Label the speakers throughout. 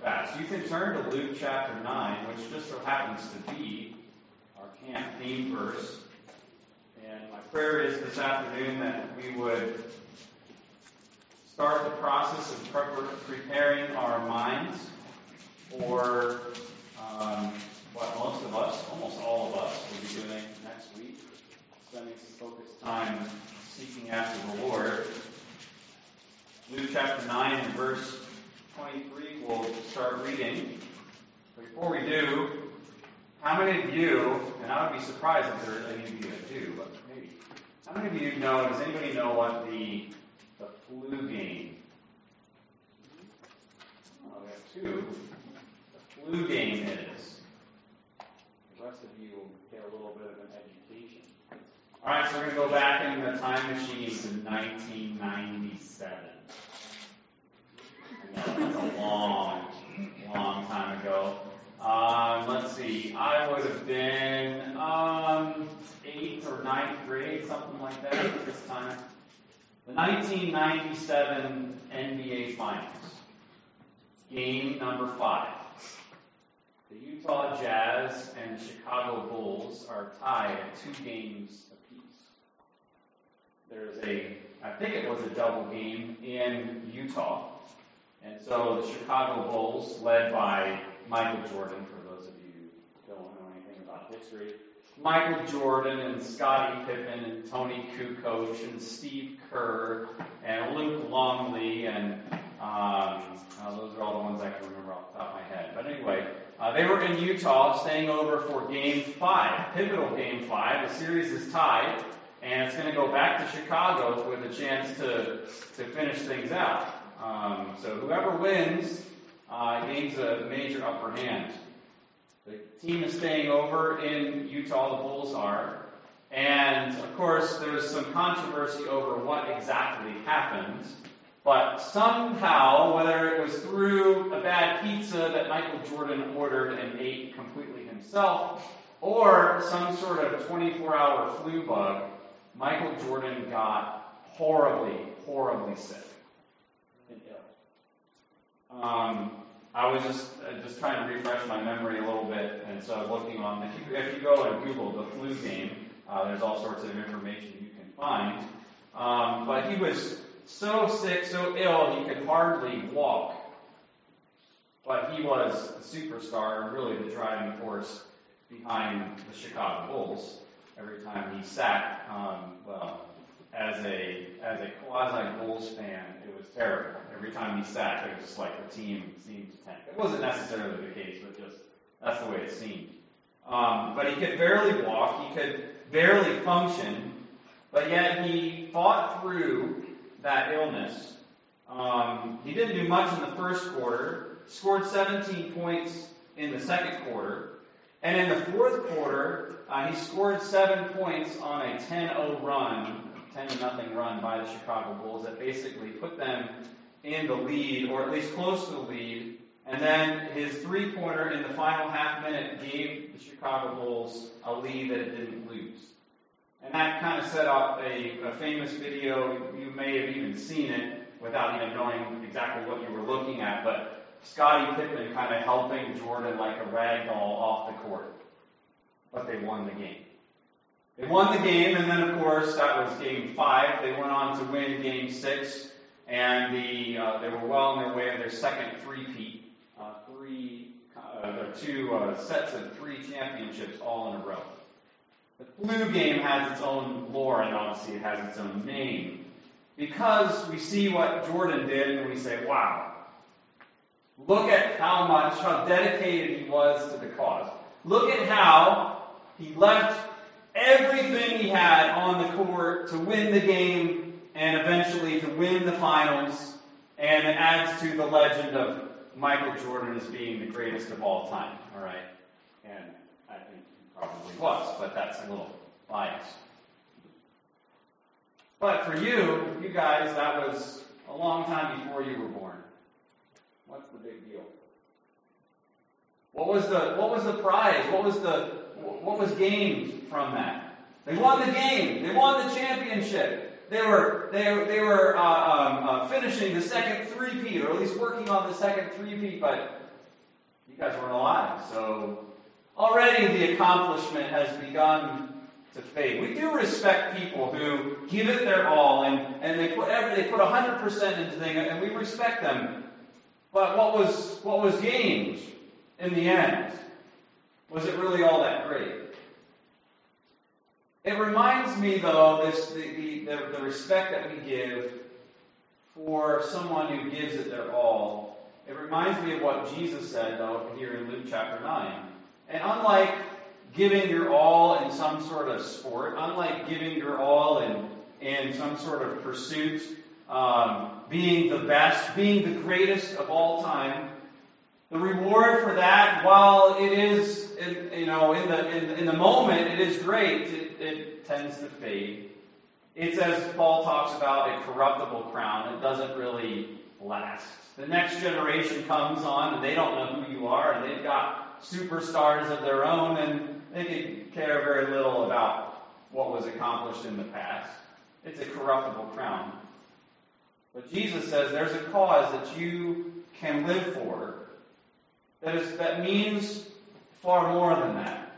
Speaker 1: fast. You can turn to Luke chapter 9, which just so happens to be our camp theme verse. And my prayer is this afternoon that we would start the process of preparing our minds for um, what most of us, almost all of us, will be doing next week, spending some focused time seeking after the Lord. Luke chapter 9 and verse 23, we'll start reading. Before we do, how many of you, and I would be surprised if there are any of you that do, but maybe, how many of you know, does anybody know what the, the flu game? Oh, have two. The flu game is. The rest of you will get a little bit of an education. All right, so we're going to go back in the time machine to 1997. A long, long time ago. Um, let's see, I would have been um, eighth or ninth grade, something like that at this time. The 1997 NBA Finals, game number five. The Utah Jazz and Chicago Bulls are tied at two games apiece. There's a, I think it was a double game in Utah. And so the Chicago Bulls, led by Michael Jordan, for those of you who don't know anything about history, Michael Jordan and Scottie Pippen and Toni Kukoc and Steve Kerr and Luke Longley and um, uh, those are all the ones I can remember off the top of my head. But anyway, uh, they were in Utah, staying over for Game Five, pivotal Game Five. The series is tied, and it's going to go back to Chicago with a chance to to finish things out. Um, so whoever wins uh, gains a major upper hand. The team is staying over in Utah, the Bulls are. And of course, there's some controversy over what exactly happened. But somehow, whether it was through a bad pizza that Michael Jordan ordered and ate completely himself, or some sort of 24 hour flu bug, Michael Jordan got horribly, horribly sick. Um, I was just uh, just trying to refresh my memory a little bit, and so looking on. If you, if you go and Google the flu game, uh, there's all sorts of information you can find. Um, but he was so sick, so ill, he could hardly walk. But he was a superstar really the driving force behind the Chicago Bulls. Every time he sat, um, well, as a as a quasi Bulls fan, it was terrible. Every time he sat, it was just like the team seemed to tank. It wasn't necessarily the case, but just that's the way it seemed. Um, but he could barely walk. He could barely function. But yet he fought through that illness. Um, he didn't do much in the first quarter. Scored 17 points in the second quarter. And in the fourth quarter, uh, he scored seven points on a 10-0 run 10 to nothing run by the Chicago Bulls that basically put them in the lead, or at least close to the lead. And then his three pointer in the final half minute gave the Chicago Bulls a lead that it didn't lose. And that kind of set up a, a famous video. You may have even seen it without even knowing exactly what you were looking at, but Scottie Pippen kind of helping Jordan like a rag doll off the court. But they won the game. They won the game, and then, of course, that was game five. They went on to win game six, and the, uh, they were well on their way to their second three-peat. Uh, three, uh, two uh, sets of three championships all in a row. The flu game has its own lore, and obviously it has its own name. Because we see what Jordan did, and we say, wow, look at how much, how dedicated he was to the cause. Look at how he left everything he had on the court to win the game and eventually to win the finals. And it adds to the legend of Michael Jordan as being the greatest of all time. All right? And I think he probably was, but that's a little biased. But for you, you guys, that was a long time before you were born. What's the big deal? What was the what was the prize? What was the what was gained from that? They won the game. They won the championship. They were they, they were uh, um, uh, finishing the second three-peat, or at least working on the second three-peat. But you guys weren't alive. So already the accomplishment has begun to fade. We do respect people who give it their all and, and they put every, they put 100% into things, and we respect them. But what was what was gained in the end? Was it really all that great? It reminds me, though, this the, the, the, respect that we give for someone who gives it their all. It reminds me of what Jesus said, though, here in Luke chapter 9. And unlike giving your all in some sort of sport, unlike giving your all in, in some sort of pursuit, um, being the best, being the greatest of all time, the reward for that, while it is, you know, in the in, in, the moment, it is great. It, it tends to fade. It's as Paul talks about a corruptible crown. It doesn't really last. The next generation comes on, and they don't know who you are, and they've got superstars of their own, and they can care very little about what was accomplished in the past. It's a corruptible crown. But Jesus says there's a cause that you can live for that, is, that means far more than that.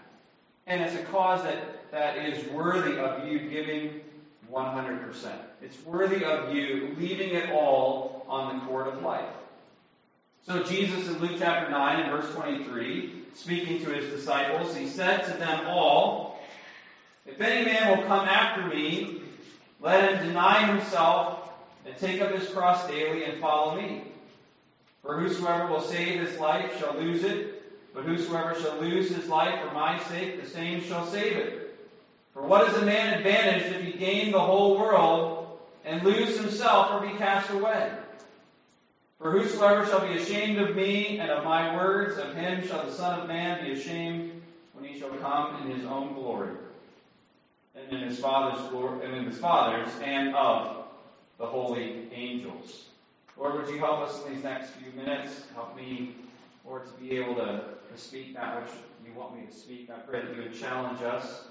Speaker 1: And it's a cause that, that is worthy of you giving 100%. It's worthy of you leaving it all on the court of life. So Jesus in Luke chapter 9 and verse 23, speaking to his disciples, he said to them all, If any man will come after me, let him deny himself and take up his cross daily and follow me. For whosoever will save his life shall lose it, but whosoever shall lose his life for my sake, the same shall save it. For what is a man advantaged if he gain the whole world and lose himself or be cast away? For whosoever shall be ashamed of me and of my words, of him shall the Son of Man be ashamed when he shall come in his own glory, and in his Father's glory, and in his Father's, and of the holy angels. Lord, would you help us in these next few minutes? Help me, Lord, to be able to, to speak that which you want me to speak. I pray that you would challenge us.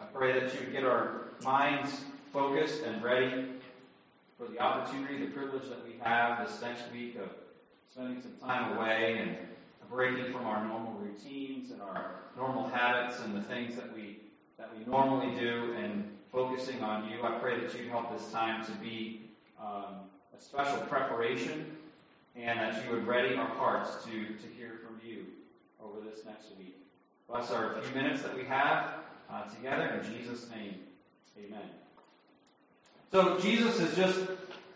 Speaker 1: I pray that you would get our minds focused and ready for the opportunity, the privilege that we have this next week of spending some time away and breaking from our normal routines and our normal habits and the things that we that we normally do and focusing on you. I pray that you help this time to be um, a special preparation and that you would ready our hearts to, to hear from you over this next week. Bless our few minutes that we have uh, together. In Jesus' name, amen. So Jesus has just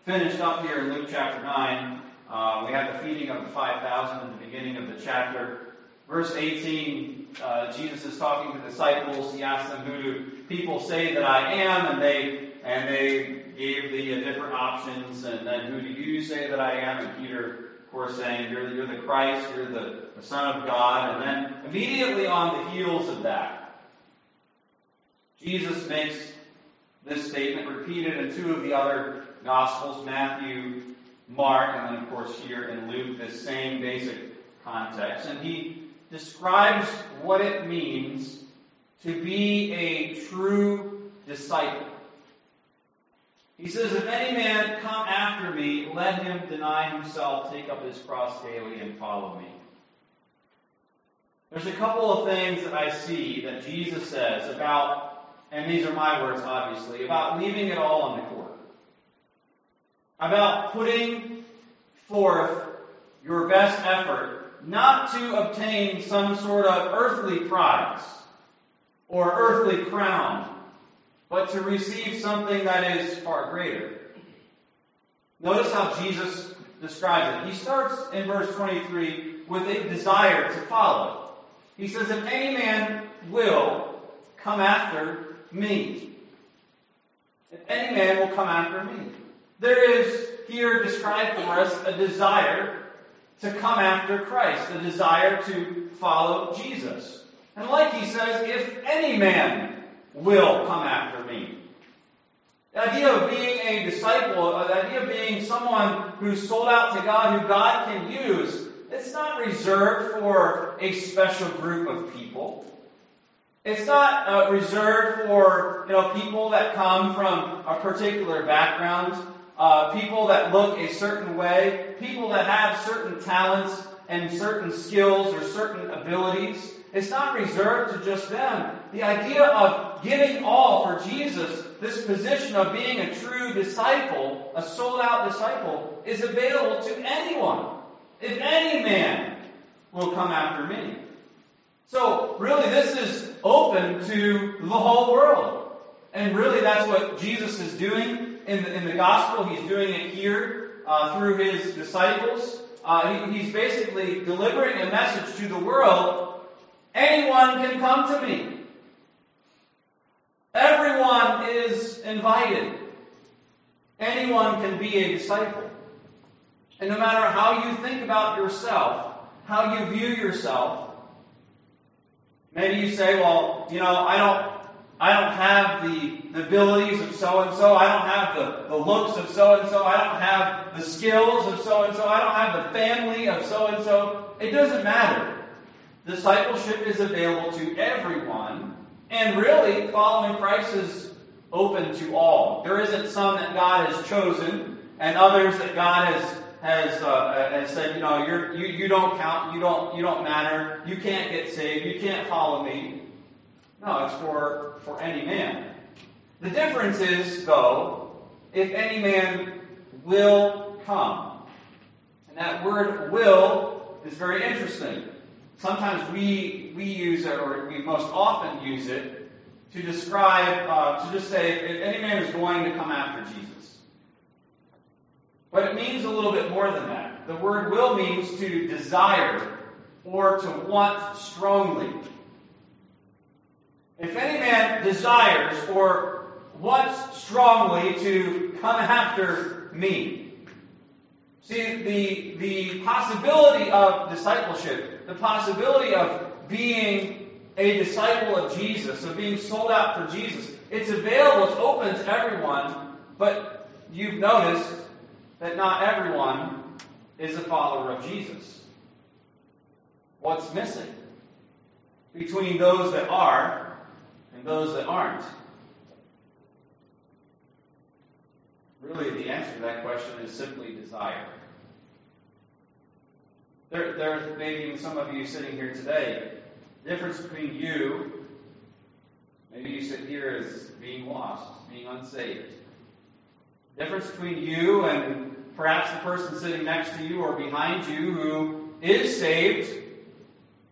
Speaker 1: finished up here in Luke chapter 9. Uh, we have the feeding of the 5,000 in the beginning of the chapter. Verse 18, uh, Jesus is talking to the disciples. He asks them, Who do people say that I am? And they, and they gave the different options, and then who do you say that I am? And Peter, of course, saying, You're, you're the Christ, you're the, the Son of God. And then immediately on the heels of that, Jesus makes this statement repeated in two of the other Gospels, Matthew, Mark, and then, of course, here in Luke, this same basic context. And he describes what it means to be a true disciple. He says, If any man come after me, let him deny himself, take up his cross daily, and follow me. There's a couple of things that I see that Jesus says about, and these are my words obviously, about leaving it all on the court. About putting forth your best effort not to obtain some sort of earthly prize or earthly crown but to receive something that is far greater. Notice how Jesus describes it. He starts in verse 23 with a desire to follow. He says, If any man will come after me, if any man will come after me. There is here described for us a desire to come after Christ, a desire to follow Jesus. And like he says, if any man will come after me. The idea of being a disciple, the idea of being someone who's sold out to God, who God can use, it's not reserved for a special group of people. It's not uh, reserved for you know people that come from a particular background, uh, people that look a certain way, people that have certain talents and certain skills or certain abilities. It's not reserved to just them. The idea of giving all for Jesus, this position of being a true disciple, a sold out disciple, is available to anyone. If any man will come after me. So, really, this is open to the whole world. And really, that's what Jesus is doing in the, in the gospel. He's doing it here uh, through his disciples. Uh, he, he's basically delivering a message to the world. Anyone can come to me. Everyone is invited. Anyone can be a disciple. And no matter how you think about yourself, how you view yourself, Maybe you say, well, you know, I don't, I don't have the, the abilities of so and so. I don't have the, the looks of so and so. I don't have the skills of so and so. I don't have the family of so and so. It doesn't matter. Discipleship is available to everyone, and really, following Christ is open to all. There isn't some that God has chosen and others that God has has uh, has said, you know, you're, you you don't count, you don't you don't matter, you can't get saved, you can't follow me. No, it's for for any man. The difference is, though, if any man will come, and that word "will" is very interesting. Sometimes we we use it, or we most often use it, to describe, uh, to just say, if any man is going to come after Jesus. But it means a little bit more than that. The word will means to desire or to want strongly. If any man desires or wants strongly to come after me. See, the, the possibility of discipleship, the possibility of being a disciple of Jesus, of being sold out for Jesus, it's available, it's open to everyone, but you've noticed that not everyone is a follower of Jesus. What's missing between those that are and those that aren't? Really, the answer to that question is simply desire. There, there's maybe some of you sitting here today. The difference between you, maybe you sit here as being lost, being unsaved The difference between you and perhaps the person sitting next to you or behind you who is saved.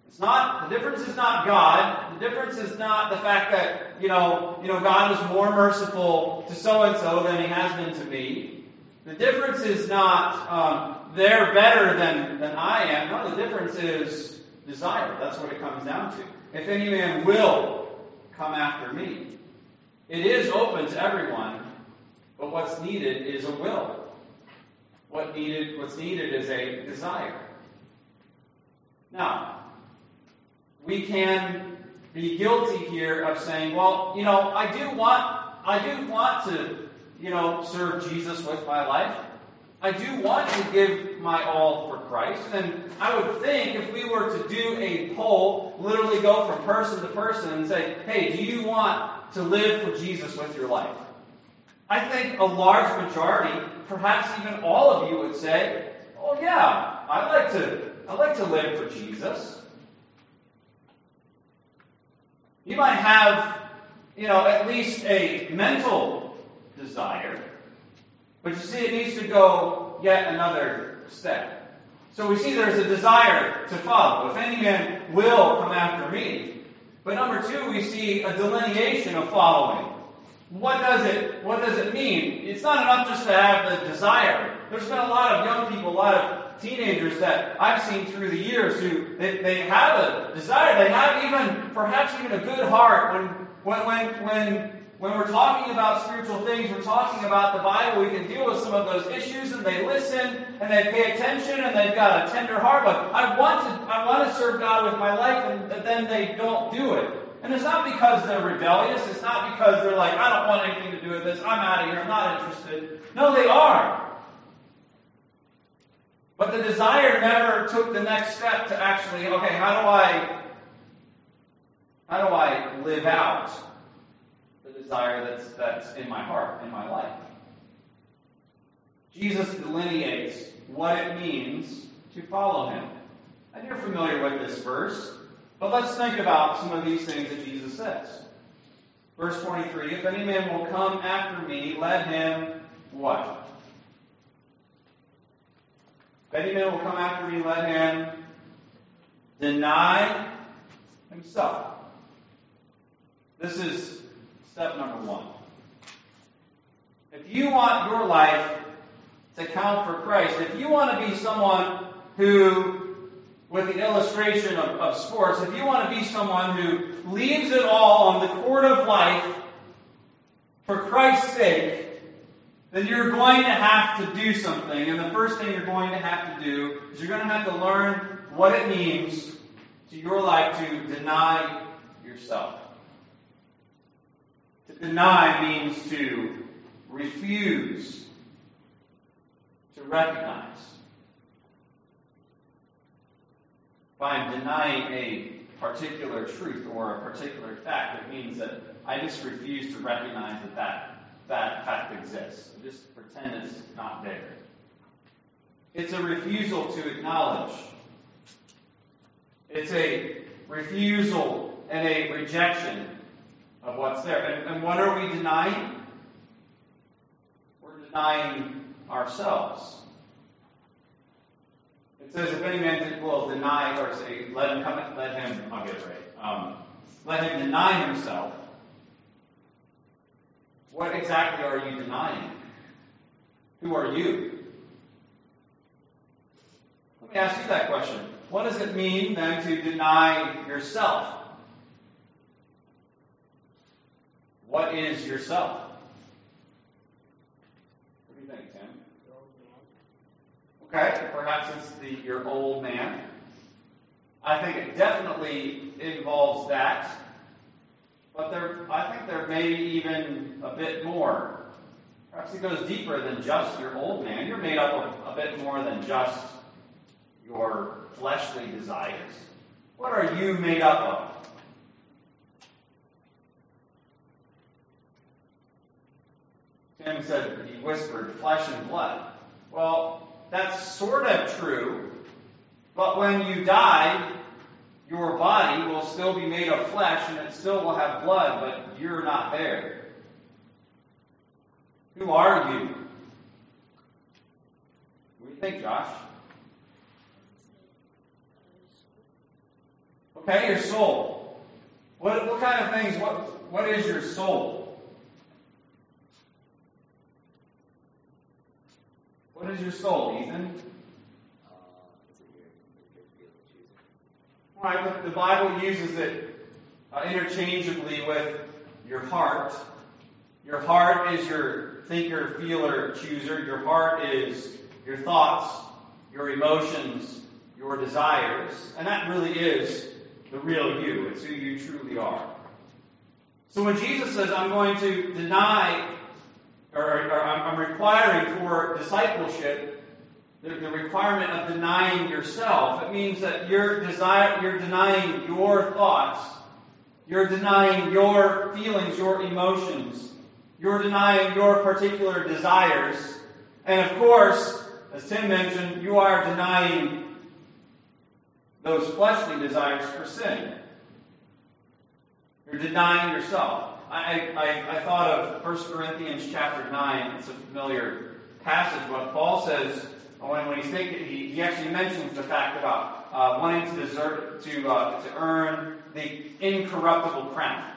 Speaker 1: It's not, the difference is not God. The difference is not the fact that, you know, you know, God was more merciful to so and so than he has been to me. The difference is not, um, they're better than, than I am. No, the difference is desire. That's what it comes down to. If any man will come after me, it is open to everyone, but what's needed is a will. What needed, what's needed is a desire. Now, we can be guilty here of saying, well, you know, I do want, I do want to, you know, serve Jesus with my life. I do want to give my all for Christ. And I would think if we were to do a poll, literally go from person to person and say, hey, do you want to live for Jesus with your life? I think a large majority, perhaps even all of you would say, "Oh yeah, I'd like to I'd like to live for Jesus." You might have, you know, at least a mental desire, but you see it needs to go yet another step. So we see there's a desire to follow. If any man will come after me. But number two, we see a delineation of following. What does it what does it mean? It's not enough just to have the desire. There's been a lot of young people, a lot of teenagers that I've seen through the years who they, they have a desire, they have even perhaps even a good heart when when when when when we're talking about spiritual things, we're talking about the Bible, we can deal with some of those issues and they listen and they pay attention and they've got a tender heart, but I want to I want to serve God with my life and then they don't do it. And it's not because they're rebellious. It's not because they're like, I don't want anything to do with this. I'm out of here. I'm not interested. No, they are. But the desire never took the next step to actually, okay, how do I, how do I live out the desire that's, that's in my heart, in my life? Jesus delineates what it means to follow him. And you're familiar with this verse, but let's think about some of these things that Jesus says. Verse 23 If any man will come after me, let him what? If any man will come after me, let him deny himself. This is step number one. If you want your life to count for Christ, if you want to be someone who, with the illustration of, of sports, if you want to be someone who leaves it all on the court of life for Christ's sake, then you're going to have to do something. And the first thing you're going to have to do is you're going to have to learn what it means to your life to deny yourself. Deny means to refuse to recognize. If I'm denying a particular truth or a particular fact, it means that I just refuse to recognize that that, that fact exists. I just pretend it's not there. It's a refusal to acknowledge. It's a refusal and a rejection of what's there. And, and what are we denying? We're denying ourselves. It says, if any man will deny, or say, let him come, let him, I'll get it right. Um, let him deny himself. What exactly are you denying? Who are you? Let me ask you that question. What does it mean then to deny yourself? What is yourself? What do you think, Tim? Okay, perhaps it's the your old man. I think it definitely involves that. But there I think there may be even a bit more. Perhaps it goes deeper than just your old man. You're made up of a bit more than just your fleshly desires. What are you made up of? Tim said he whispered flesh and blood. Well, that's sort of true, but when you die, your body will still be made of flesh and it still will have blood, but you're not there. Who are you? What do you think, Josh? Okay, your soul. What, what kind of things, what, what is your soul? What is your soul, Ethan? Right, but the Bible uses it uh, interchangeably with your heart. Your heart is your thinker, feeler, chooser. Your heart is your thoughts, your emotions, your desires. And that really is the real you. It's who you truly are. So when Jesus says, I'm going to deny, or, or I'm requiring for discipleship the, the requirement of denying yourself. It means that you're, you're denying your thoughts. You're denying your feelings, your emotions. You're denying your particular desires. And of course, as Tim mentioned, you are denying those fleshly desires for sin. You're denying yourself. I, I, I thought of 1 Corinthians chapter 9. It's a familiar passage, but Paul says when, when he's thinking, he, he actually mentions the fact about uh, wanting to deserve, to, uh, to earn the incorruptible crown.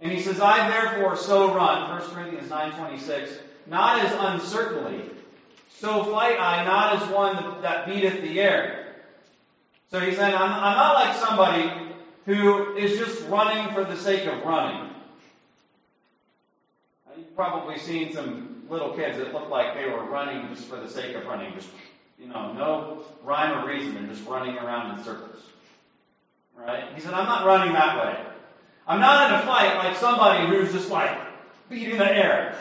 Speaker 1: And he says, I therefore so run, 1 Corinthians 9.26, not as uncertainly, so fight I not as one that beateth the air. So he's saying, I'm, I'm not like somebody who is just running for the sake of running. Probably seen some little kids that looked like they were running just for the sake of running, just you know, no rhyme or reason, they're just running around in circles. Right? He said, I'm not running that way. I'm not in a fight like somebody who's just like beating the air.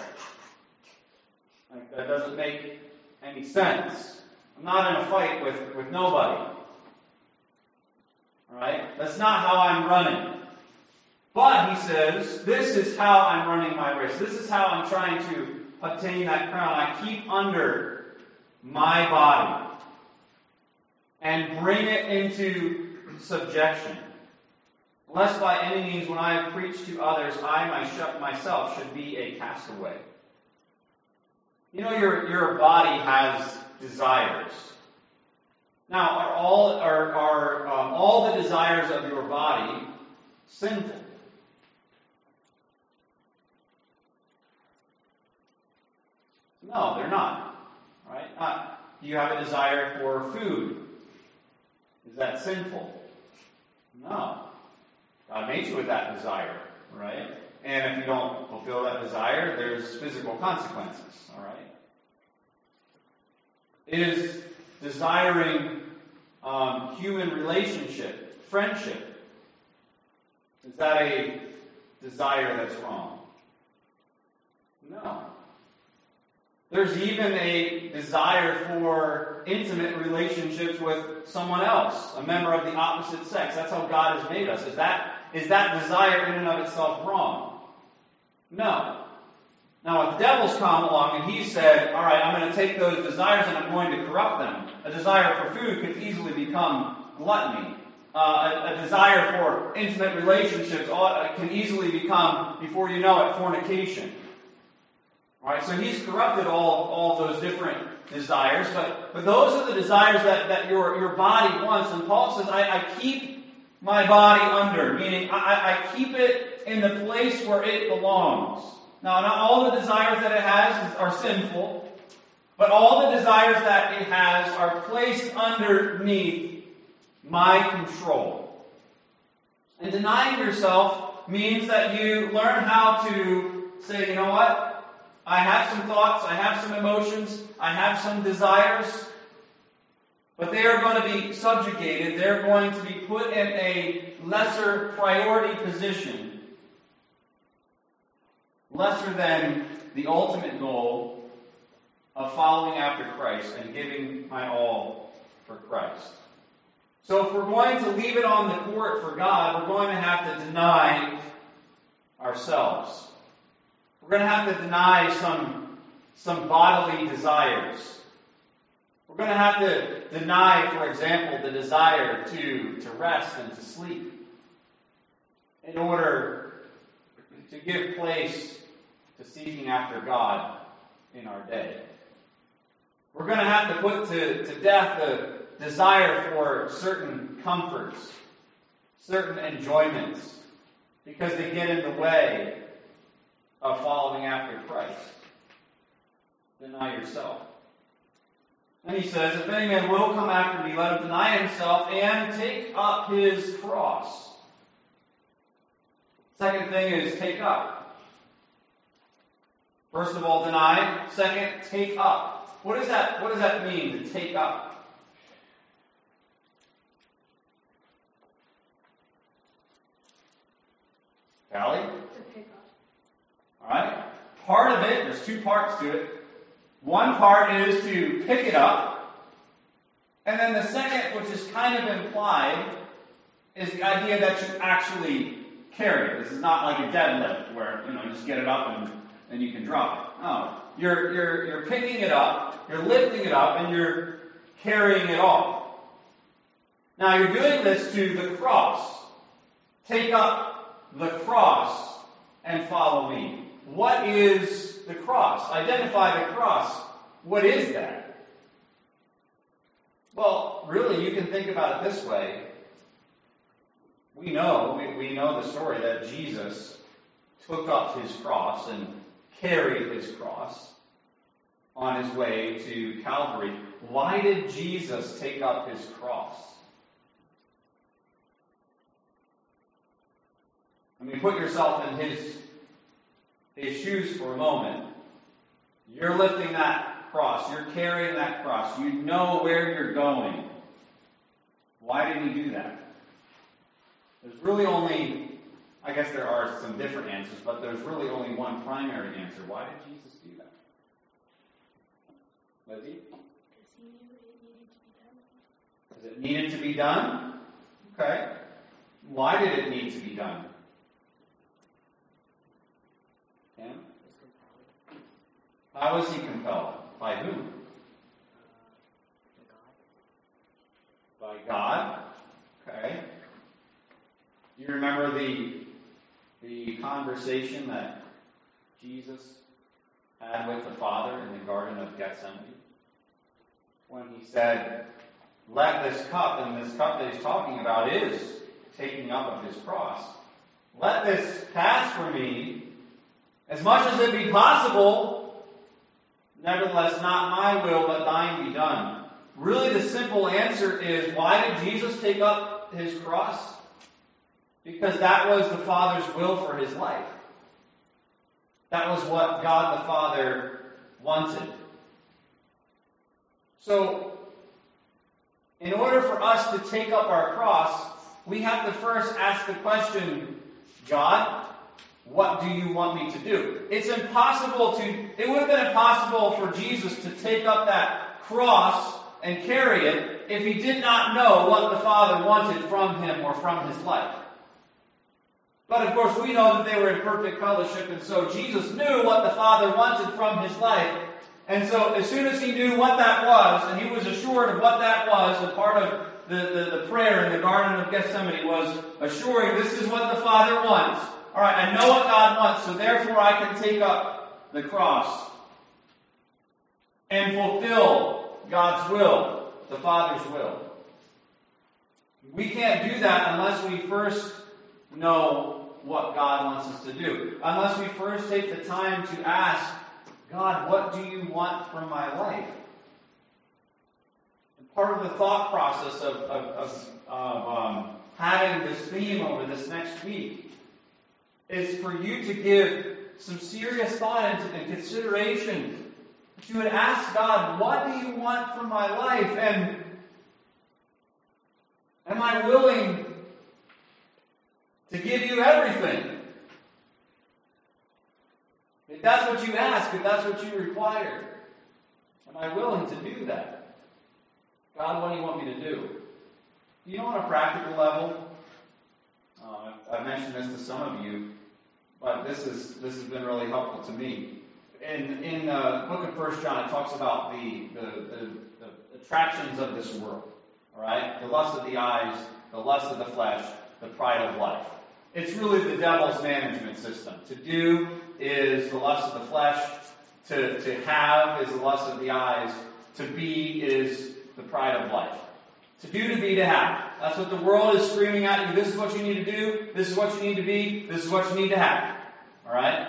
Speaker 1: Like that doesn't make any sense. I'm not in a fight with, with nobody. Right? That's not how I'm running. But, he says, this is how I'm running my race. This is how I'm trying to obtain that crown. I keep under my body. and bring it into subjection. Lest by any means, when I have preached to others, I myself should be a castaway. You know, your, your body has desires. Now, are all, are, are um, all the desires of your body sinful? No, they're not. Right? Not. Do you have a desire for food? Is that sinful? No. God made you with that desire, right? And if you don't fulfill that desire, there's physical consequences, all right? Is desiring um, human relationship, friendship, is that a desire that's wrong? No. There's even a desire for intimate relationships with someone else, a member of the opposite sex. That's how God has made us. Is that, is that desire in and of itself wrong? No. Now, if the devil's come along and he said, all right, I'm going to take those desires and I'm going to corrupt them. A desire for food could easily become gluttony. Uh, a, a, desire for intimate relationships can easily become, before you know it, fornication. All right, so he's corrupted all, all those different desires, but, but those are the desires that, that your, your body wants. And Paul says, I, I keep my body under, meaning I, I keep it in the place where it belongs. Now, not all the desires that it has are sinful, but all the desires that it has are placed underneath my control. And denying yourself means that you learn how to say, you know what? I have some thoughts, I have some emotions, I have some desires, but they are going to be subjugated. They're going to be put in a lesser priority position lesser than the ultimate goal of following after Christ and giving my all for Christ. So if we're going to leave it on the court for God, we're going to have to deny ourselves. We're going to have to deny some, some bodily desires. We're going to have to deny, for example, the desire to, to rest and to sleep in order to give place to seeking after God in our day. We're going to have to put to, to death the desire for certain comforts, certain enjoyments, because they get in the way of following after Christ. Deny yourself. And he says, If any man will come after me, let him deny himself and take up his cross. Second thing is take up. First of all, deny. Second, take up. What does that, what does that mean, to take up? Callie? Alright. Part of it, there's two parts to it. One part is to pick it up. And then the second, which is kind of implied, is the idea that you actually carry it. This is not like a deadlift where, you know, you just get it up and and you can drop it. No. You're, you're, you're picking it up, you're lifting it up, and you're carrying it off. Now you're doing this to the cross. Take up the cross and follow me. What is the cross? Identify the cross. What is that? Well, really, you can think about it this way. We know, we, we know the story that Jesus took up his cross and carried his cross on his way to Calvary. Why did Jesus take up his cross? I mean, put yourself in his, his shoes for a moment. You're lifting that cross. You're carrying that cross. You know where you're going. Why did he do that? There's really only I guess there are some different answers, but there's really only one primary answer. Why did Jesus do that? Lizzie? Because it needed to be done. Okay. Why did it need to be done? Tim? How was he compelled? By whom? by God. Okay. Do you remember the the conversation that Jesus had with the Father in the Garden of Gethsemane? When he said, Let this cup, and this cup that he's talking about is taking up of his cross. Let this pass for me, as much as it be possible, nevertheless, not my will, but thine be done. Really, the simple answer is why did Jesus take up his cross? Because that was the Father's will for his life. That was what God the Father wanted. So, in order for us to take up our cross, we have to first ask the question, God, what do you want me to do? It's impossible to, it would have been impossible for Jesus to take up that cross and carry it if he did not know what the Father wanted from him or from his life. But of course, we know that they were in perfect fellowship, and so Jesus knew what the Father wanted from his life. And so, as soon as he knew what that was, and he was assured of what that was, and part of the, the, the prayer in the Garden of Gethsemane was assuring this is what the Father wants. All right, I know what God wants, so therefore I can take up the cross and fulfill God's will, the Father's will. We can't do that unless we first know what God wants us to do. Unless we first take the time to ask, God, what do you want from my life? And part of the thought process of, of, of, of um, having this theme over this next week is for you to give some serious thought and, consideration. Would ask God, what do you want from my life? And am I willing to give you everything. If that's what you ask, if that's what you require, am I willing to do that? God, what do you want me to do? You know, on a practical level, uh, I've mentioned this to some of you, but this is this has been really helpful to me. In in the book of First John, it talks about the the, the the attractions of this world. All right, the lust of the eyes, the lust of the flesh, the pride of life. It's really the devil's management system. To do is the lust of the flesh. To, to have is the lust of the eyes. To be is the pride of life. To do, to be, to have. That's what the world is screaming at you. This is what you need to do. This is what you need to be. This is what you need to have. Alright?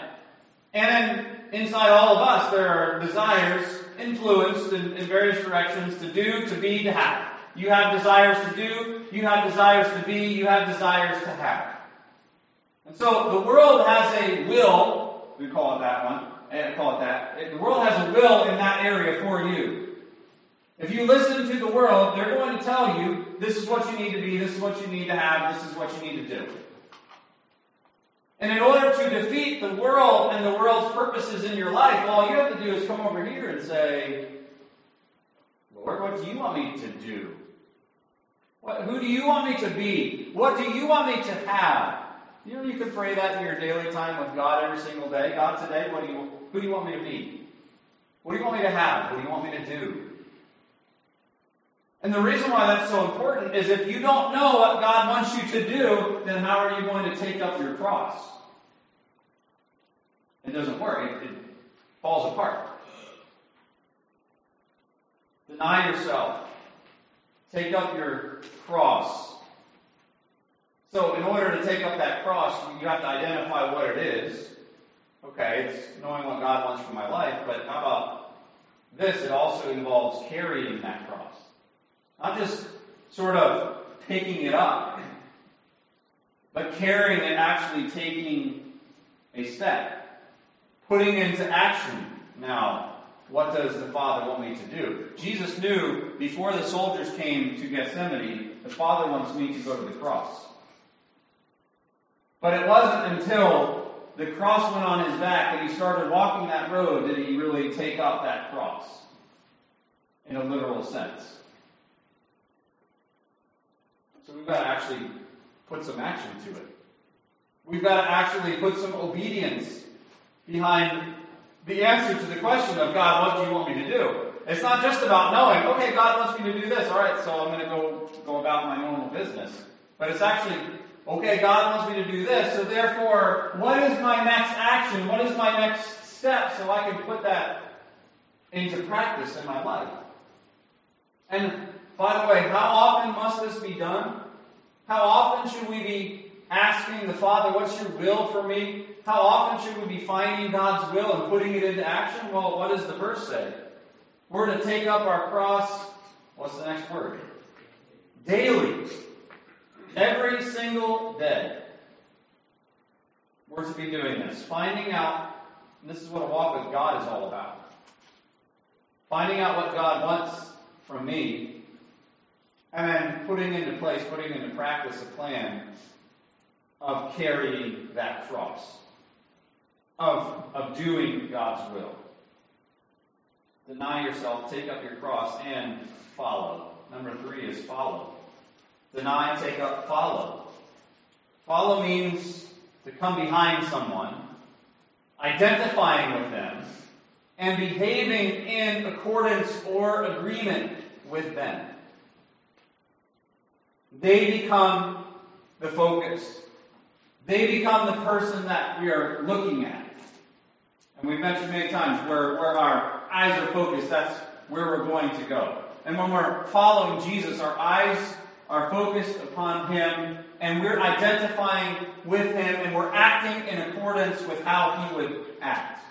Speaker 1: And then inside all of us, there are desires influenced in, in various directions to do, to be, to have. You have desires to do, you have desires to be, you have desires to have. And so the world has a will, we call it that one, and call it that. The world has a will in that area for you. If you listen to the world, they're going to tell you this is what you need to be, this is what you need to have, this is what you need to do. And in order to defeat the world and the world's purposes in your life, all you have to do is come over here and say, Lord, what do you want me to do? What, who do you want me to be? What do you want me to have? You know, you can pray that in your daily time with God every single day. God, today, what do you, who do you want me to be? What do you want me to have? What do you want me to do? And the reason why that's so important is if you don't know what God wants you to do, then how are you going to take up your cross? It doesn't work. It, it falls apart. Deny yourself. Take up your cross. So, in order to take up that cross, you have to identify what it is. Okay, it's knowing what God wants for my life, but how about this? It also involves carrying that cross. Not just sort of picking it up, but carrying it, actually taking a step, putting into action. Now, what does the Father want me to do? Jesus knew before the soldiers came to Gethsemane, the Father wants me to go to the cross. But it wasn't until the cross went on his back and he started walking that road did he really take up that cross in a literal sense. So we've got to actually put some action to it. We've got to actually put some obedience behind the answer to the question of God, what do you want me to do? It's not just about knowing, okay, God wants me to do this, alright, so I'm gonna go, go about my normal business. But it's actually, okay, God wants me to do this, so therefore, what is my next action? What is my next step so I can put that into practice in my life? And by the way, how often must this be done? How often should we be asking the Father, what's your will for me? How often should we be finding God's will and putting it into action? Well, what does the verse say? We're to take up our cross. What's the next word? Daily. Every single day. We're to be doing this. Finding out, this is what a walk with God is all about. Finding out what God wants from me, and then putting into place, putting into practice a plan of carrying that cross, of, of doing God's will. Deny yourself, take up your cross, and follow. Number three is follow. Deny, take up, follow. Follow means to come behind someone, identifying with them, and behaving in accordance or agreement with them. They become the focus. They become the person that we are looking at. And we've mentioned many times where, where our eyes are focused, that's where we're going to go. And when we're following Jesus, our eyes are focused upon Him, and we're identifying with Him, and we're acting in accordance with how He would act.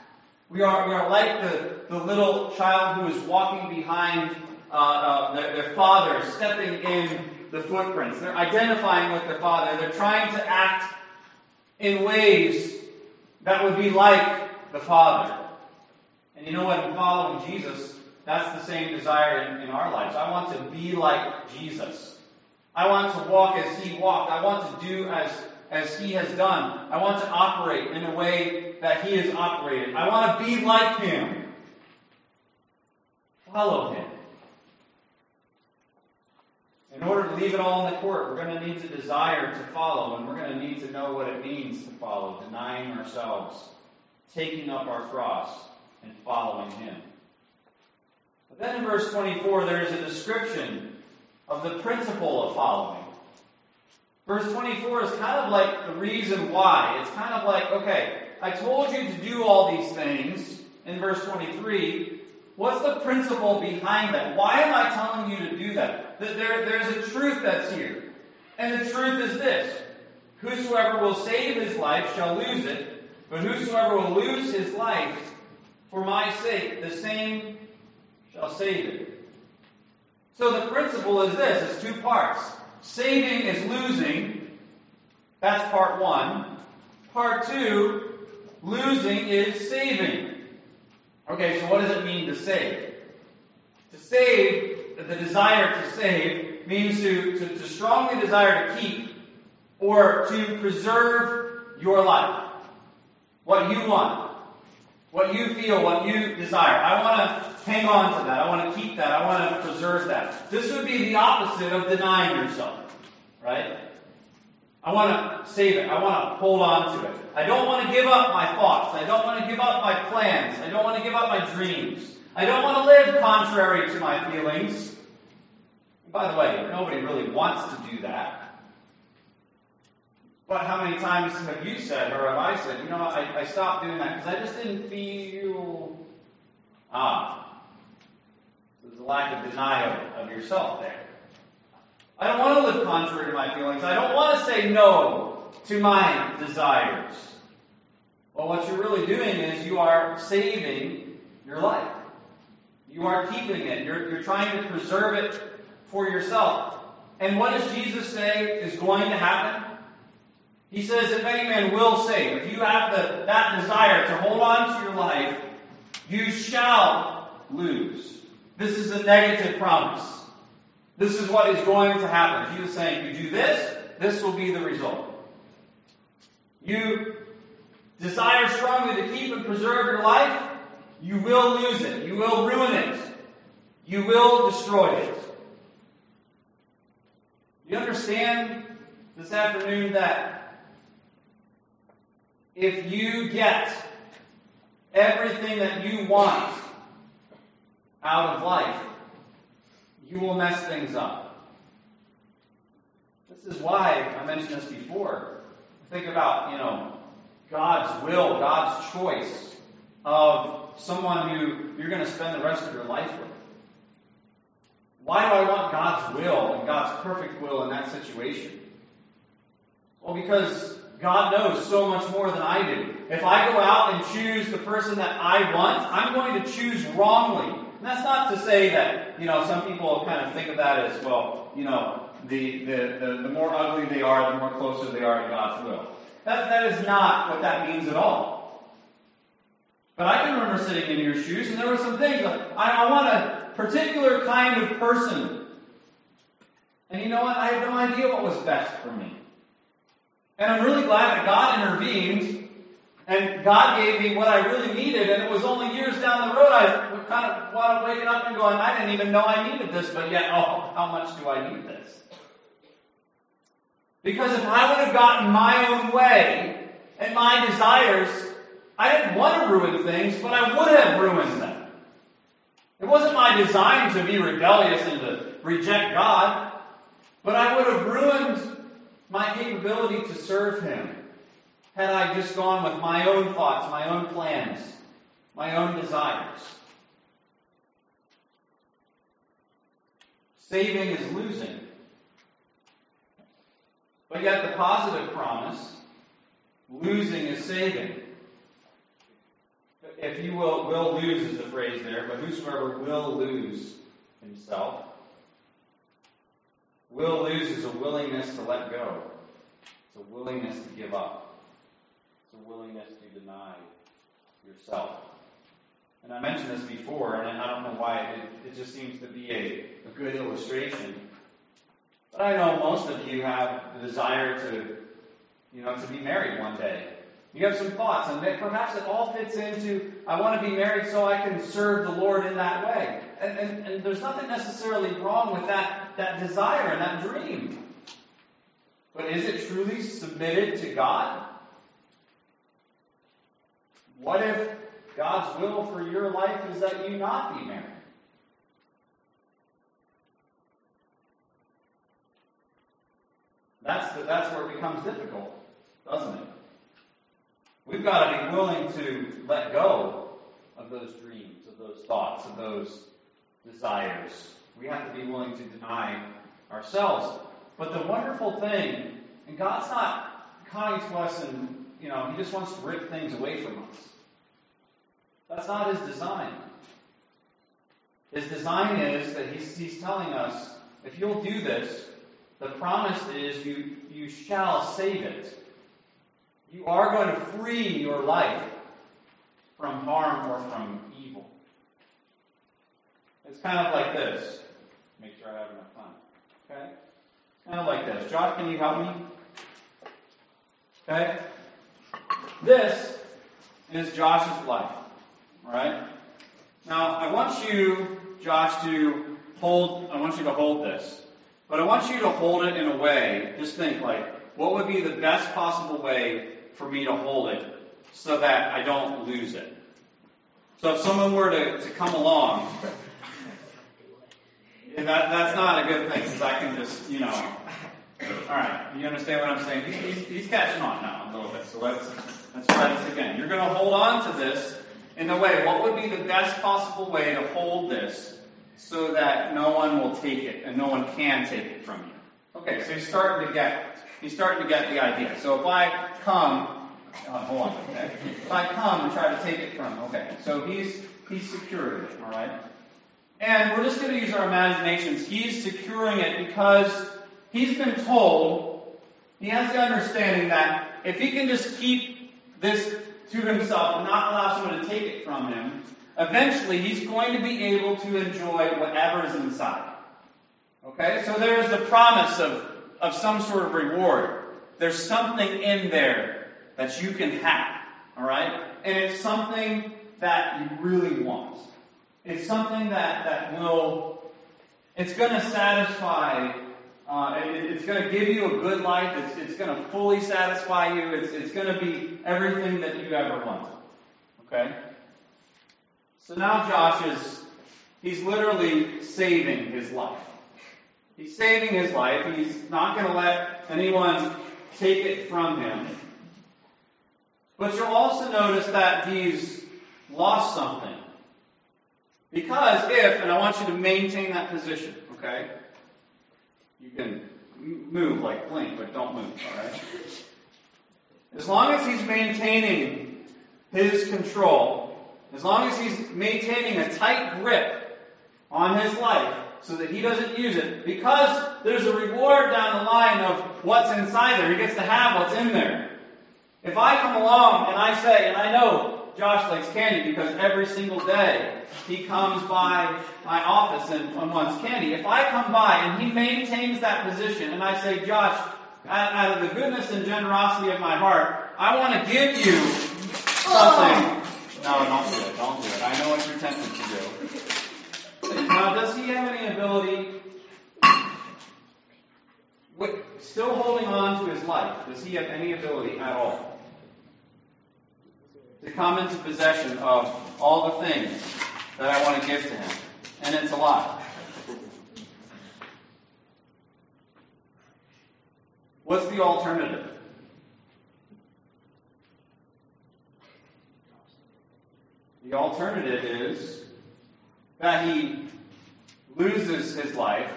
Speaker 1: We are, we are like the, the little child who is walking behind uh, uh, their, their father, stepping in the footprints. They're identifying with their father. They're trying to act in ways that would be like the Father. And you know what? In following Jesus, that's the same desire in, in our lives. I want to be like Jesus. I want to walk as He walked. I want to do as, as He has done. I want to operate in a way that He has operated. I want to be like Him. Follow Him. In order to leave it all in the court, we're going to need to desire to follow, and we're going to need to know what it means to follow, denying ourselves, taking up our cross, and following Him. But then in verse 24, there is a description of the principle of following. Verse 24 is kind of like the reason why. It's kind of like, okay, I told you to do all these things in verse 23. What's the principle behind that? Why am I telling you to do that? That There, there's a truth that's here. And the truth is this. Whosoever will save his life shall lose it, but whosoever will lose his life for my sake, the same shall save it. So the principle is this, it's two parts. Saving is losing. That's part one. Part two, losing is saving. Okay, so what does it mean to save? To save, the desire to save, means to, to, to strongly desire to keep or to preserve your life. What you want. What you feel, what you desire. I want to hang on to that. I want to keep that. I want to preserve that. This would be the opposite of denying yourself. Right? I want to save it. I want to hold on to it. I don't want to give up my thoughts. I don't want to give up my plans. I don't want to give up my dreams. I don't want to live contrary to my feelings. By the way, nobody really wants to do that. But how many times have you said, or have I said, you know, I, I stopped doing that because I just didn't feel. Ah. There's a lack of denial of yourself there. I don't want to live contrary to my feelings. I don't want to say no to my desires. Well, what you're really doing is you are saving your life. You are keeping it. You're, you're trying to preserve it for yourself. And what does Jesus say is going to happen? He says, if any man will save, if you have the, that desire to hold on to your life, you shall lose. This is a negative promise. This is what is going to happen. Jesus is saying, you do this, this will be the result. You desire strongly to keep and preserve your life, you will lose it. You will ruin it. You will destroy it. You understand this afternoon that if you get everything that you want out of life, you will mess things up. This is why I mentioned this before. Think about, you know, God's will, God's choice of someone who you're going to spend the rest of your life with. Why do I want God's will and God's perfect will in that situation? Well, because God knows so much more than I do. If I go out and choose the person that I want, I'm going to choose wrongly. And that's not to say that, you know, some people kind of think of that as, well, you know, the, the, the, the more ugly they are, the more closer they are to God's will. That, that is not what that means at all. But I can remember sitting in your shoes, and there were some things. I, I want a particular kind of person. And you know what? I had no idea what was best for me. And I'm really glad that God intervened and God gave me what I really needed. And it was only years down the road I kind of wound up waking up and going, I didn't even know I needed this, but yet, oh, how much do I need this? Because if I would have gotten my own way and my desires, I didn't want to ruin things, but I would have ruined them. It wasn't my design to be rebellious and to reject God, but I would have ruined my capability to serve Him had I just gone with my own thoughts, my own plans, my own desires. Saving is losing. But yet the positive promise, losing is saving. If you will, will lose is the phrase there, but whosoever will lose himself, will lose is a willingness to let go. It's a willingness to give up. A willingness to deny yourself. And I mentioned this before, and I don't know why it, it just seems to be a, a good illustration. But I know most of you have the desire to, you know, to be married one day. You have some thoughts, and perhaps it all fits into I want to be married so I can serve the Lord in that way. And, and, and there's nothing necessarily wrong with that, that desire and that dream. But is it truly submitted to God? What if God's will for your life is that you not be married? That's, the, that's where it becomes difficult, doesn't it? We've got to be willing to let go of those dreams, of those thoughts, of those desires. We have to be willing to deny ourselves. But the wonderful thing, and God's not kind to us and, you know, He just wants to rip things away from us. That's not His design. His design is that He's, he's telling us, if you'll do this, the promise is you, you shall save it. You are going to free your life from harm or from evil. It's kind of like this. Make sure I have enough time. Okay? It's kind of like this. Josh, can you help me? Okay? This is Josh's life. Alright? Now, I want you, Josh, to hold, I want you to hold this. But I want you to hold it in a way, just think like, what would be the best possible way for me to hold it so that I don't lose it. So if someone were to, to come along, that, that's not a good thing because I can just, you know. All right, you understand what I'm saying? He's, he's, he's catching on now a little bit. So let's let's try this again. You're going to hold on to this in the way. What would be the best possible way to hold this so that no one will take it and no one can take it from you? Okay, so he's starting to get he's starting to get the idea. So if I come, uh, hold on, okay. If I come and try to take it from, okay. So he's he's securing it, all right. And we're just going to use our imaginations. He's securing it because he's been told, he has the understanding that if he can just keep this to himself and not allow someone to take it from him, eventually he's going to be able to enjoy whatever is inside. Okay? So there's the promise of, of some sort of reward. There's something in there that you can have. Alright? And it's something that you really want. It's something that, that will, it's going to satisfy, uh, it, it's going to give you a good life. It's, it's going to fully satisfy you. It's, it's going to be everything that you ever wanted. Okay? So now Josh is He's literally saving his life. He's saving his life. He's not going to let anyone take it from him. But you'll also notice that he's lost something. Because if, and I want you to maintain that position, okay? You can move like blink, but don't move, alright? As long as he's maintaining his control, as long as he's maintaining a tight grip on his life so that he doesn't use it, because there's a reward down the line of what's inside there. He gets to have what's in there. If I come along and I say, and I know Josh likes candy because every single day he comes by my office and, and wants candy. If I come by and he maintains that position and I say, Josh, out of the goodness and generosity of my heart, I want to give you something. Oh. No, don't do it. Don't do it. I know what you're tempted to do. Now, does he have any ability, still holding on to his life, does he have any ability at all to come into possession of all the things that I want to give to him? And it's a lot. What's the alternative? The alternative is that he loses his life,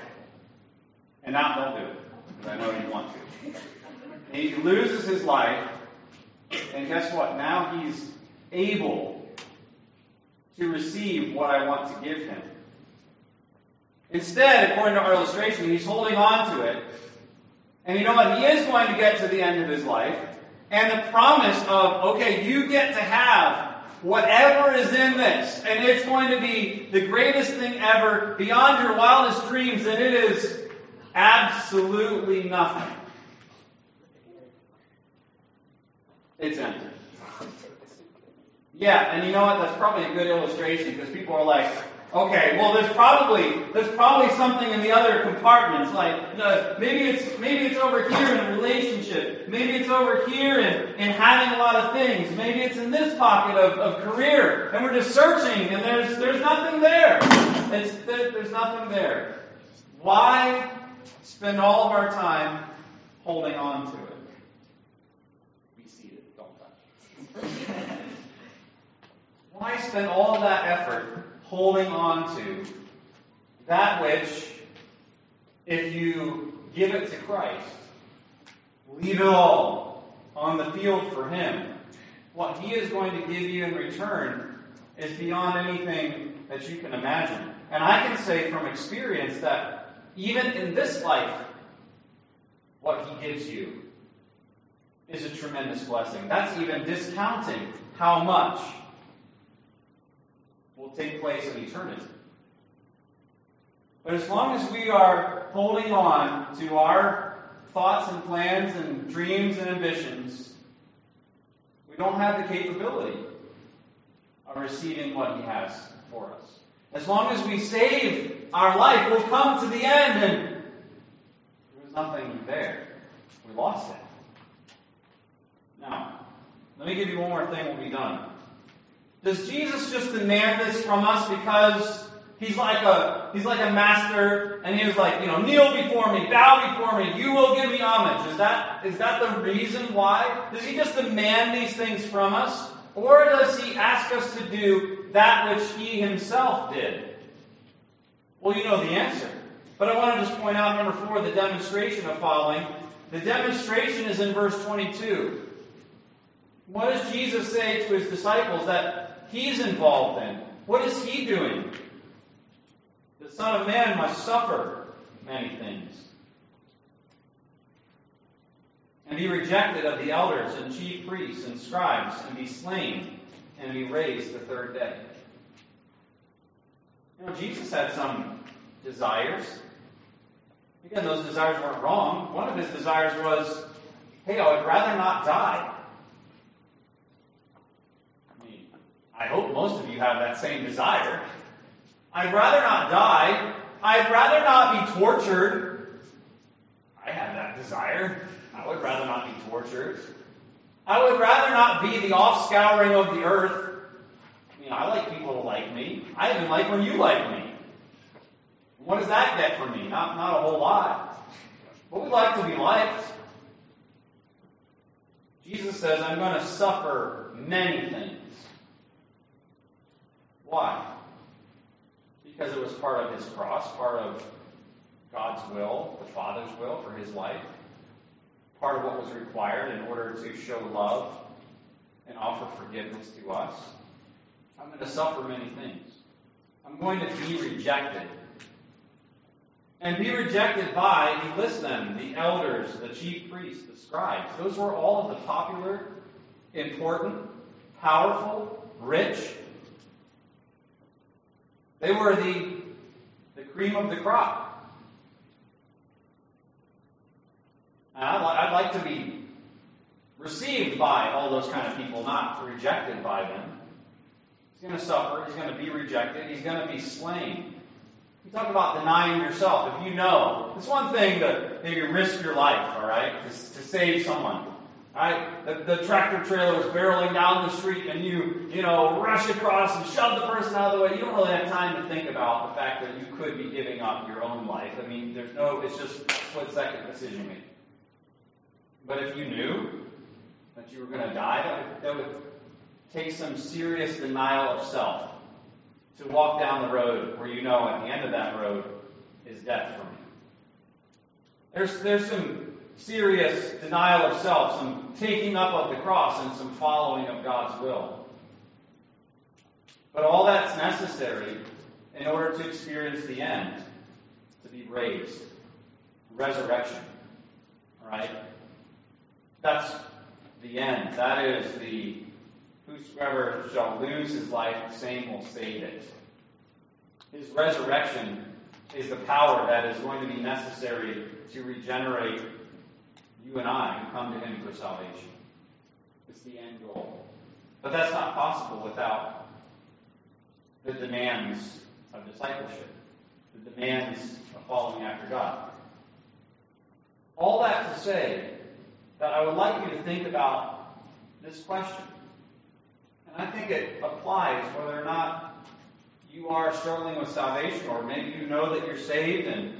Speaker 1: and now don't do it, because I know you want to. he loses his life, and guess what? Now he's able to receive what I want to give him. Instead, according to our illustration, he's holding on to it. And you know what? He is going to get to the end of his life. And the promise of, okay, you get to have whatever is in this, and it's going to be the greatest thing ever, beyond your wildest dreams, and it is absolutely nothing. It's empty. Yeah, and you know what? That's probably a good illustration because people are like, Okay, well, there's probably there's probably something in the other compartments. Like uh, maybe it's maybe it's over here in a relationship. Maybe it's over here in, in having a lot of things. Maybe it's in this pocket of, of career, and we're just searching, and there's there's nothing there. It's there's nothing there. Why spend all of our time holding on to it? Be seated. Don't touch. Why spend all that effort? holding on to that which, if you give it to Christ, leave it all on the field for Him, what He is going to give you in return is beyond anything that you can imagine. And I can say from experience that even in this life, what He gives you is a tremendous blessing. That's even discounting how much will take place in eternity. But as long as we are holding on to our thoughts and plans and dreams and ambitions, we don't have the capability of receiving what He has for us. As long as we save our life, we'll come to the end and there's nothing there. We lost it. Now, let me give you one more thing, we'll be done. Does Jesus just demand this from us because he's like a he's like a master and he was like, you know, kneel before me, bow before me, you will give me homage. Is that is that the reason why? Does he just demand these things from us? Or does he ask us to do that which he himself did? Well, you know the answer. But I want to just point out number four, the demonstration of following. The demonstration is in verse 22. What does Jesus say to his disciples that he's involved in. What is he doing? The Son of Man must suffer many things and be rejected of the elders and chief priests and scribes and be slain and be raised the third day. You know, Jesus had some desires. Again, those desires weren't wrong. One of his desires was, hey, I would rather not die. I hope most of you have that same desire. I'd rather not die. I'd rather not be tortured. I have that desire. I would rather not be tortured. I would rather not be the offscouring of the earth. I like people to like me. I even like when you like me. What does that get for me? Not, not a whole lot. But we like to be liked. Jesus says, I'm going to suffer many things. Why? Because it was part of his cross, part of God's will, the Father's will for his life, part of what was required in order to show love and offer forgiveness to us. I'm going to suffer many things. I'm going to be rejected. And be rejected by, he lists them, the elders, the chief priests, the scribes. Those were all of the popular, important, powerful, rich. They were the, the cream of the crop. And I'd, I'd like to be received by all those kind of people, not rejected by them. He's going to suffer. He's going to be rejected. He's going to be slain. You talk about denying yourself. If you know, it's one thing to maybe risk your life, all right, to, to save someone. Right, the, the tractor trailer is barreling down the street, and you, you know, rush across and shove the person out of the way. You don't really have time to think about the fact that you could be giving up your own life. I mean, there's no, it's just split second decision making. But if you knew that you were going to die, that would, that would take some serious denial of self to walk down the road where you know at the end of that road is death for me. There's, there's some serious denial of self, some taking up of the cross, and some following of God's will. But all that's necessary in order to experience the end, to be raised, resurrection. Right? That's the end. That is the whosoever shall lose his life, the same will save it. His resurrection is the power that is going to be necessary to regenerate you and I who come to him for salvation. It's the end goal. But that's not possible without the demands of discipleship, the demands of following after God. All that to say that I would like you to think about this question. And I think it applies whether or not you are struggling with salvation, or maybe you know that you're saved and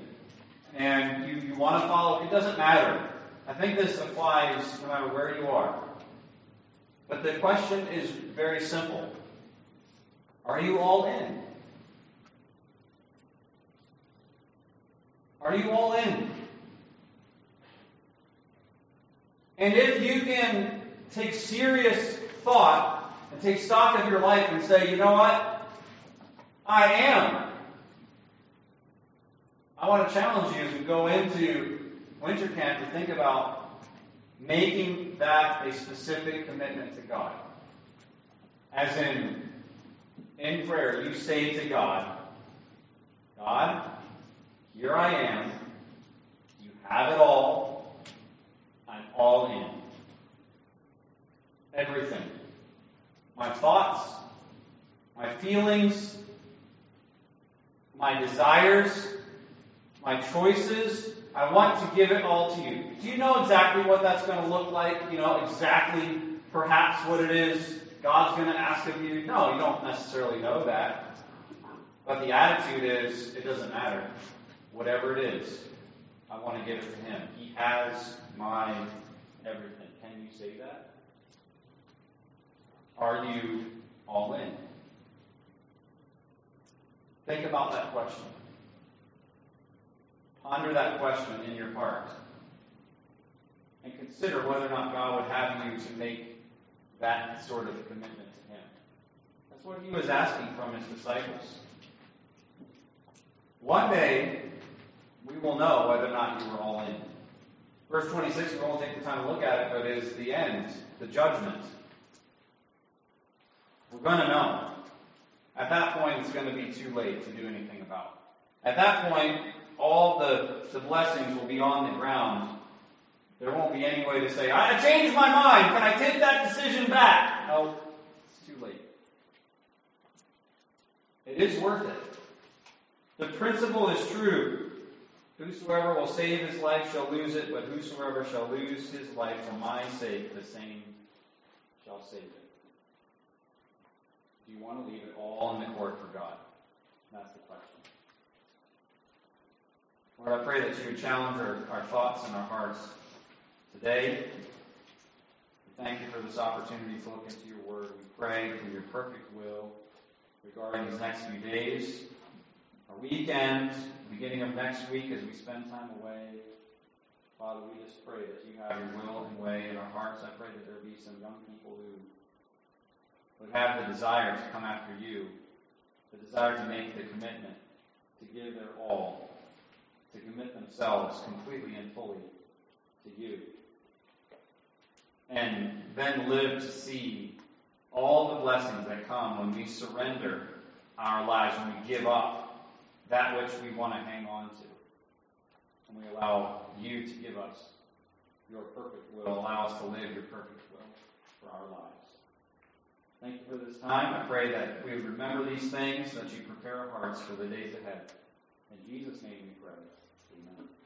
Speaker 1: and you, you want to follow. It doesn't matter. I think this applies no matter where you are. But the question is very simple. Are you all in? Are you all in? And if you can take serious thought and take stock of your life and say, you know what? I am. I want to challenge you as we go into winter camp to think about making that a specific commitment to God. As in, in prayer, you say to God, God, here I am. You have it all. I'm all in. Everything. My thoughts, my feelings, my desires, my choices, I want to give it all to you. Do you know exactly what that's going to look like? You know, exactly perhaps what it is God's going to ask of you? No, you don't necessarily know that. But the attitude is, it doesn't matter. Whatever it is, I want to give it to Him. He has my everything. Can you say that? Are you all in? Think about that question. Ponder that question in your heart. And consider whether or not God would have you to make that sort of commitment to Him. That's what He was asking from His disciples. One day, we will know whether or not you were all in. Verse 26, we won't take the time to look at it, but is the end, the judgment. We're going to know. At that point, it's going to be too late to do anything about it. At that point, all the, the blessings will be on the ground. There won't be any way to say, I changed my mind. Can I take that decision back? No, it's too late. It is worth it. The principle is true. Whosoever will save his life shall lose it, but whosoever shall lose his life for my sake, the same shall save it. Do you want to leave it all in the court for God? That's the question. Lord, I pray that you would challenge our, our thoughts and our hearts today. We thank you for this opportunity to look into your word. We pray for your perfect will regarding these next few days, our weekend, beginning of next week as we spend time away. Father, we just pray that you have your will and way in our hearts. I pray that there be some young people who would have the desire to come after you, the desire to make the commitment, to give their all, to commit themselves completely and fully to you. And then live to see all the blessings that come when we surrender our lives, when we give up that which we want to hang on to. And we allow you to give us your perfect will, allow us to live your perfect will for our lives. Thank you for this time. I pray that we remember these things, that you prepare our hearts for the days ahead. In Jesus' name we pray. Amen.